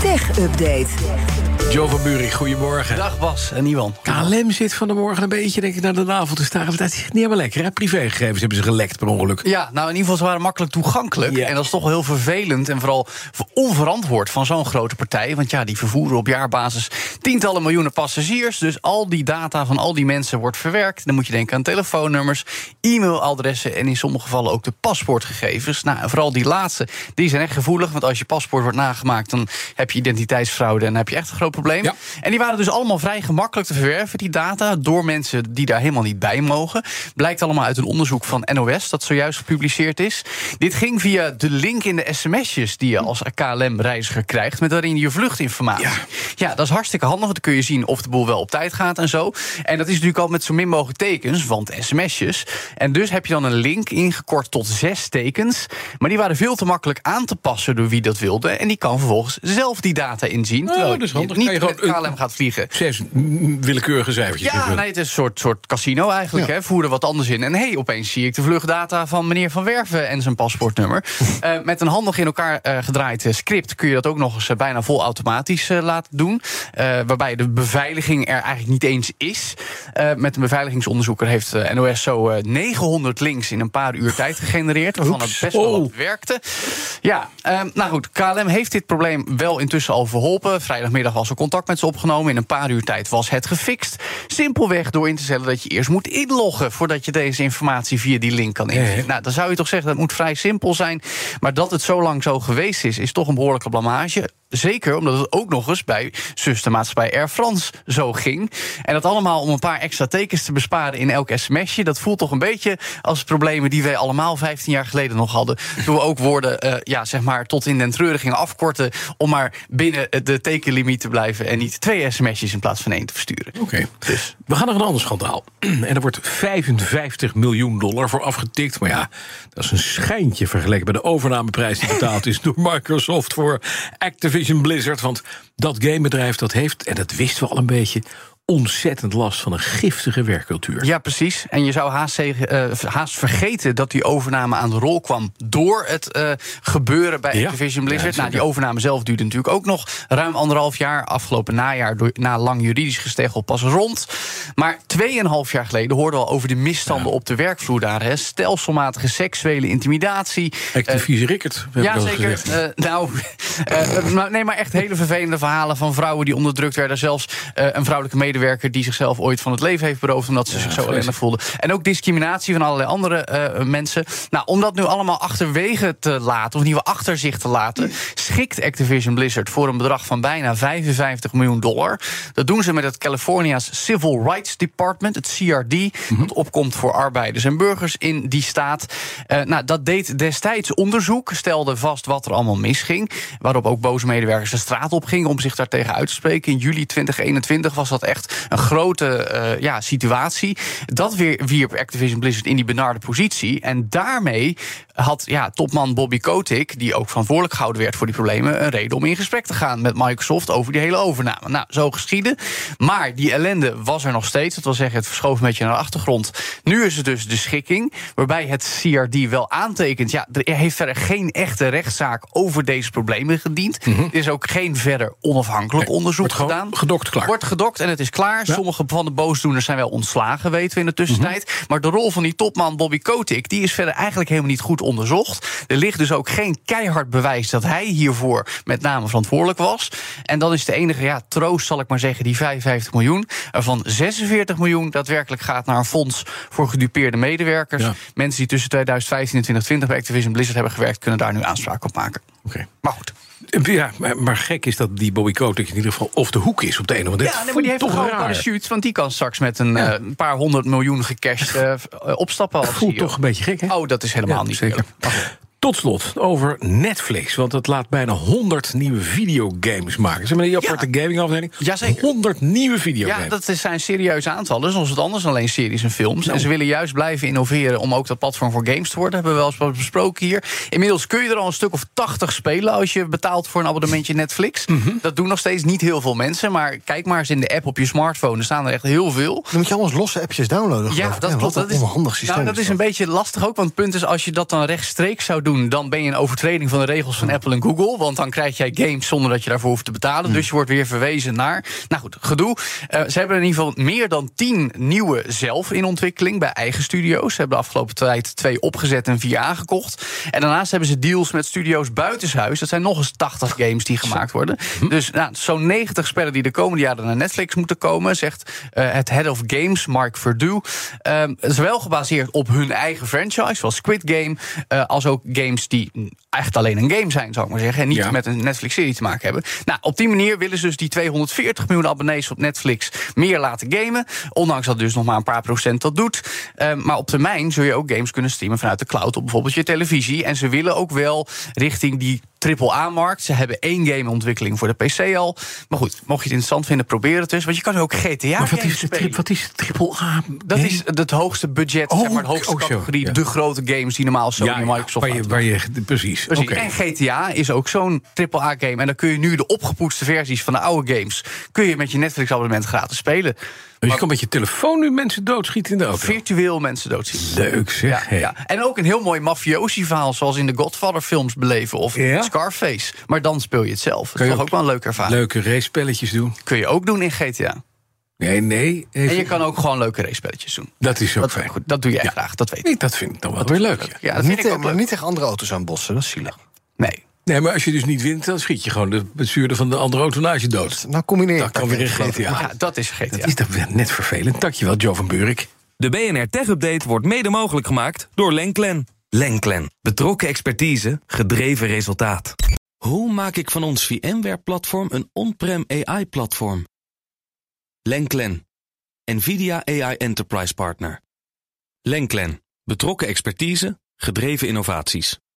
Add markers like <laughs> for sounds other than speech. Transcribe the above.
Tech Update. Joe van Buurik, goedemorgen. Dag Bas en Iwan. KLM zit van de morgen een beetje denk ik, naar de navel te staren. Dat is niet helemaal lekker. Hè? Privégegevens hebben ze gelekt per ongeluk. Ja, nou in ieder geval ze waren makkelijk toegankelijk. Ja. En dat is toch wel heel vervelend en vooral onverantwoord van zo'n grote partij. Want ja, die vervoeren op jaarbasis tientallen miljoenen passagiers. Dus al die data van al die mensen wordt verwerkt. Dan moet je denken aan telefoonnummers, e-mailadressen en in sommige gevallen ook de paspoortgegevens. Nou, en vooral die laatste, die zijn echt gevoelig. Want als je paspoort wordt nagemaakt, dan heb je identiteitsfraude en dan heb je echt een groot probleem. Ja. En die waren dus allemaal vrij gemakkelijk te verwerven, die data, door mensen die daar helemaal niet bij mogen. Blijkt allemaal uit een onderzoek van NOS dat zojuist gepubliceerd is. Dit ging via de link in de sms'jes die je als KLM-reiziger krijgt, met daarin je vluchtinformatie. Ja. Ja. dat is hartstikke handig, want dan kun je zien of de boel wel op tijd gaat en zo. En dat is natuurlijk al met zo min mogelijk tekens, want sms'jes. En dus heb je dan een link ingekort tot zes tekens. Maar die waren veel te makkelijk aan te passen door wie dat wilde. En die kan vervolgens zelf die data inzien. terwijl dat is handig. je Kan je niet met KLM gaat vliegen. Zes willekeurige cijfertjes. Ja, nee, het is een soort, soort casino eigenlijk. Ja. Hè. Voer er wat anders in. En hey, opeens zie ik de vluchtdata van meneer Van Werven en zijn paspoortnummer. <laughs> Eh, met een handig in elkaar eh, gedraaid eh, script kun je dat ook nog eens bijna vol automatisch eh, laten doen. Waarbij de beveiliging er eigenlijk niet eens is. Met een beveiligingsonderzoeker heeft NOS zo eh, 900 links in een paar uur tijd gegenereerd. Waarvan het best wel Oh. wat werkte. Ja, eh, nou goed, KLM heeft dit probleem wel intussen al verholpen. Vrijdagmiddag was er contact met ze opgenomen. In een paar uur tijd was het gefixt. Simpelweg door in te stellen dat je eerst moet inloggen... voordat je deze informatie via die link kan. Ja. Nou, dan zou je toch zeggen dat moet vrij simpel zijn. Maar dat het zo lang zo geweest is, is toch een behoorlijke blamage. Zeker omdat het ook nog eens bij zustermaatschappij Air France zo ging. En dat allemaal om een paar extra tekens te besparen in elk sms'je. Dat voelt toch een beetje als problemen die wij allemaal 15 jaar geleden nog hadden. Toen we ook woorden, eh, ja, zeg maar, tot in den treuren gingen afkorten. om maar binnen de tekenlimiet te blijven. en niet twee sms'jes in plaats van één te versturen. Oké. Dus. We gaan naar een ander schandaal. <clears throat> En er wordt 55 miljoen dollar voor afgetikt. Maar ja, dat is een schijntje vergeleken bij de overnameprijs die betaald is door Microsoft voor Activision Blizzard. Want dat gamebedrijf dat heeft, en dat wisten we al een beetje, ontzettend last van een giftige werkcultuur. Ja, precies. En je zou haast, eh, haast vergeten dat die overname aan de rol kwam door het eh, gebeuren bij Ja. Activision Blizzard. Ja, nou, die overname zelf duurde natuurlijk ook nog ruim anderhalf jaar. Afgelopen najaar, door, na lang juridisch gesteggel, pas rond. Maar tweeënhalf jaar geleden hoorden we al over de misstanden op de werkvloer daar. Hè. Stelselmatige seksuele intimidatie. Activisie Rickert. heb ik Ja, zeker. nou, <laughs> nee, maar echt hele vervelende verhalen van vrouwen die onderdrukt werden. Zelfs een vrouwelijke medewerker die zichzelf ooit van het leven heeft beroofd omdat ze zich zo ellendig voelde. En ook discriminatie van allerlei andere eh, mensen. Nou, om dat nu allemaal achterwege te laten, of geval achter zich te laten, schikt Activision Blizzard voor een bedrag van bijna 55 miljoen dollar. Dat doen ze met het California's Civil Rights Department, het CRD, dat opkomt voor arbeiders en burgers in die staat. Eh, nou, dat deed destijds onderzoek, stelde vast wat er allemaal misging. Waarop ook boze medewerkers de straat op gingen om zich daartegen uit te spreken. In juli 2021 was dat echt een grote eh, ja, situatie. Dat weer wierp Activision Blizzard in die benarde positie. En daarmee had ja, topman Bobby Kotick, die ook verantwoordelijk gehouden werd voor die problemen, een reden om in gesprek te gaan met Microsoft over die hele overname. Nou, zo geschieden. Maar die ellende was er nog steeds. Dat wil zeggen, het verschoof een beetje naar de achtergrond. Nu is het dus de schikking, waarbij het CRD wel aantekent. Ja, er heeft verder geen echte rechtszaak over deze problemen gediend. Er is ook geen verder onafhankelijk Nee, onderzoek gedaan. gedokt klaar. Wordt gedokt en het is klaar. Sommige van de boosdoeners zijn wel ontslagen, weten we in de tussentijd. Maar de rol van die topman Bobby Kotick... die is verder eigenlijk helemaal niet goed onderzocht. Er ligt dus ook geen keihard bewijs dat hij hiervoor met name verantwoordelijk was. En dan is de enige ja, troost, zal ik maar zeggen, die 55 miljoen. Waarvan 46 miljoen daadwerkelijk gaat naar een fonds voor gedupeerde medewerkers. Ja. Mensen die tussen 2015 en 2020 bij Activision Blizzard hebben gewerkt... kunnen daar nu aanspraak op maken. Oké. Maar goed. Ja, maar, maar gek is dat die Bobby Kotick in ieder geval of de hoek is op de een of andere Ja, nee, maar die heeft toch een parachute, want die kan straks met een eh, paar honderd miljoen gecashed eh, opstappen als Voelt toch een beetje gek, hè? Oh, dat is helemaal Ja, niet zeker. Tot slot over Netflix, want het laat bijna 100 nieuwe videogames maken. Ze hebben een aparte gamingafdeling. Jazeker. 100 nieuwe videogames. Ja, dat zijn serieuze aantallen. Zoals het anders dan alleen series en films. Nou. En ze willen juist blijven innoveren om ook dat platform voor games te worden. Hebben we wel eens wat besproken hier. Inmiddels kun je er al een stuk of 80 spelen als je betaalt voor een abonnementje Netflix. Mhm. Dat doen nog steeds niet heel veel mensen. Maar kijk maar eens in de app op je smartphone. Er staan er echt heel veel. Dan moet je allemaal eens losse appjes downloaden. Ja, dat klopt. een Dat is, onhandig systeem. nou, dat is een beetje lastig ook. Want het punt is, als je dat dan rechtstreeks zou doen... dan ben je een overtreding van de regels van Apple en Google. Want dan krijg jij games zonder dat je daarvoor hoeft te betalen. Dus je wordt weer verwezen naar... Nou goed, gedoe. Eh, ze hebben in ieder geval meer dan tien nieuwe zelf in ontwikkeling... bij eigen studio's. Ze hebben de afgelopen tijd twee opgezet en vier aangekocht. En daarnaast hebben ze deals met studio's buitenshuis. Dat zijn nog eens 80 games die gemaakt worden. Dus nou, zo'n 90 spellen die de komende jaren naar Netflix moeten komen... zegt eh, het head of games, Mark Verdu. Ehm, het is wel gebaseerd op hun eigen franchise, zoals Squid Game... eh, als ook games die echt alleen een game zijn, zou ik maar zeggen... en niet Ja. met een Netflix-serie te maken hebben. Nou, op die manier willen ze dus die 240 miljoen abonnees op Netflix... meer laten gamen, ondanks dat dus nog maar een paar procent dat doet. Ehm, maar op termijn zul je ook games kunnen streamen vanuit de cloud... op bijvoorbeeld je televisie. En ze willen ook wel richting die AAA-markt. Ze hebben één game-ontwikkeling voor de PC al. Maar goed, mocht je het interessant vinden, probeer het dus. Want je kan ook GTA maar wat games is, de spelen. tri- wat is triple A? Dat is het hoogste budget, Oh, zeg maar, de hoogste oh, categorie. ja. De grote games die normaal Sony en Microsoft waar je, waar je, precies. En GTA is ook zo'n AAA-game. En dan kun je nu de opgepoetste versies van de oude games... kun je met je Netflix-abonnement gratis spelen. Dus je kan met je telefoon nu mensen doodschieten in de auto. Virtueel mensen doodzien. Leuk zeg. Ja, Hey. ja. En ook een heel mooi mafiosi-verhaal... zoals in de Godfather-films beleven. Of Ja? Scarface. Maar dan speel je het zelf. Dat Kan is je toch ook wel een leuk ervaring. Leuke race-spelletjes doen. Kun je ook doen in GTA. Nee, nee. Even. En je kan ook gewoon leuke race-spelletjes doen. Dat is ook Dat, fijn. goed, dat doe jij Ja. graag, dat weet ik. Nee, dat vind ik dan wel weer leuk. Ja. Ja, dat niet, vind ik te- ook maar leuk. niet tegen andere auto's aanbossen, dat is zielig. Nee. Nee, maar als je dus niet wint, dan schiet je gewoon de bestuurder van de andere autonage dood. Nou, combineer Dat kan weer in GTA. Ja, dat is GTA. Dat is dan weer net vervelend. Dankjewel, Joe van Buurik. De BNR Tech Update wordt mede mogelijk gemaakt door Lenklen. Lenklen. Betrokken expertise, gedreven resultaat. Hoe maak ik van ons VMware-platform een on-prem AI-platform? Lenklen. NVIDIA AI Enterprise Partner. Lenklen. Betrokken expertise, gedreven innovaties.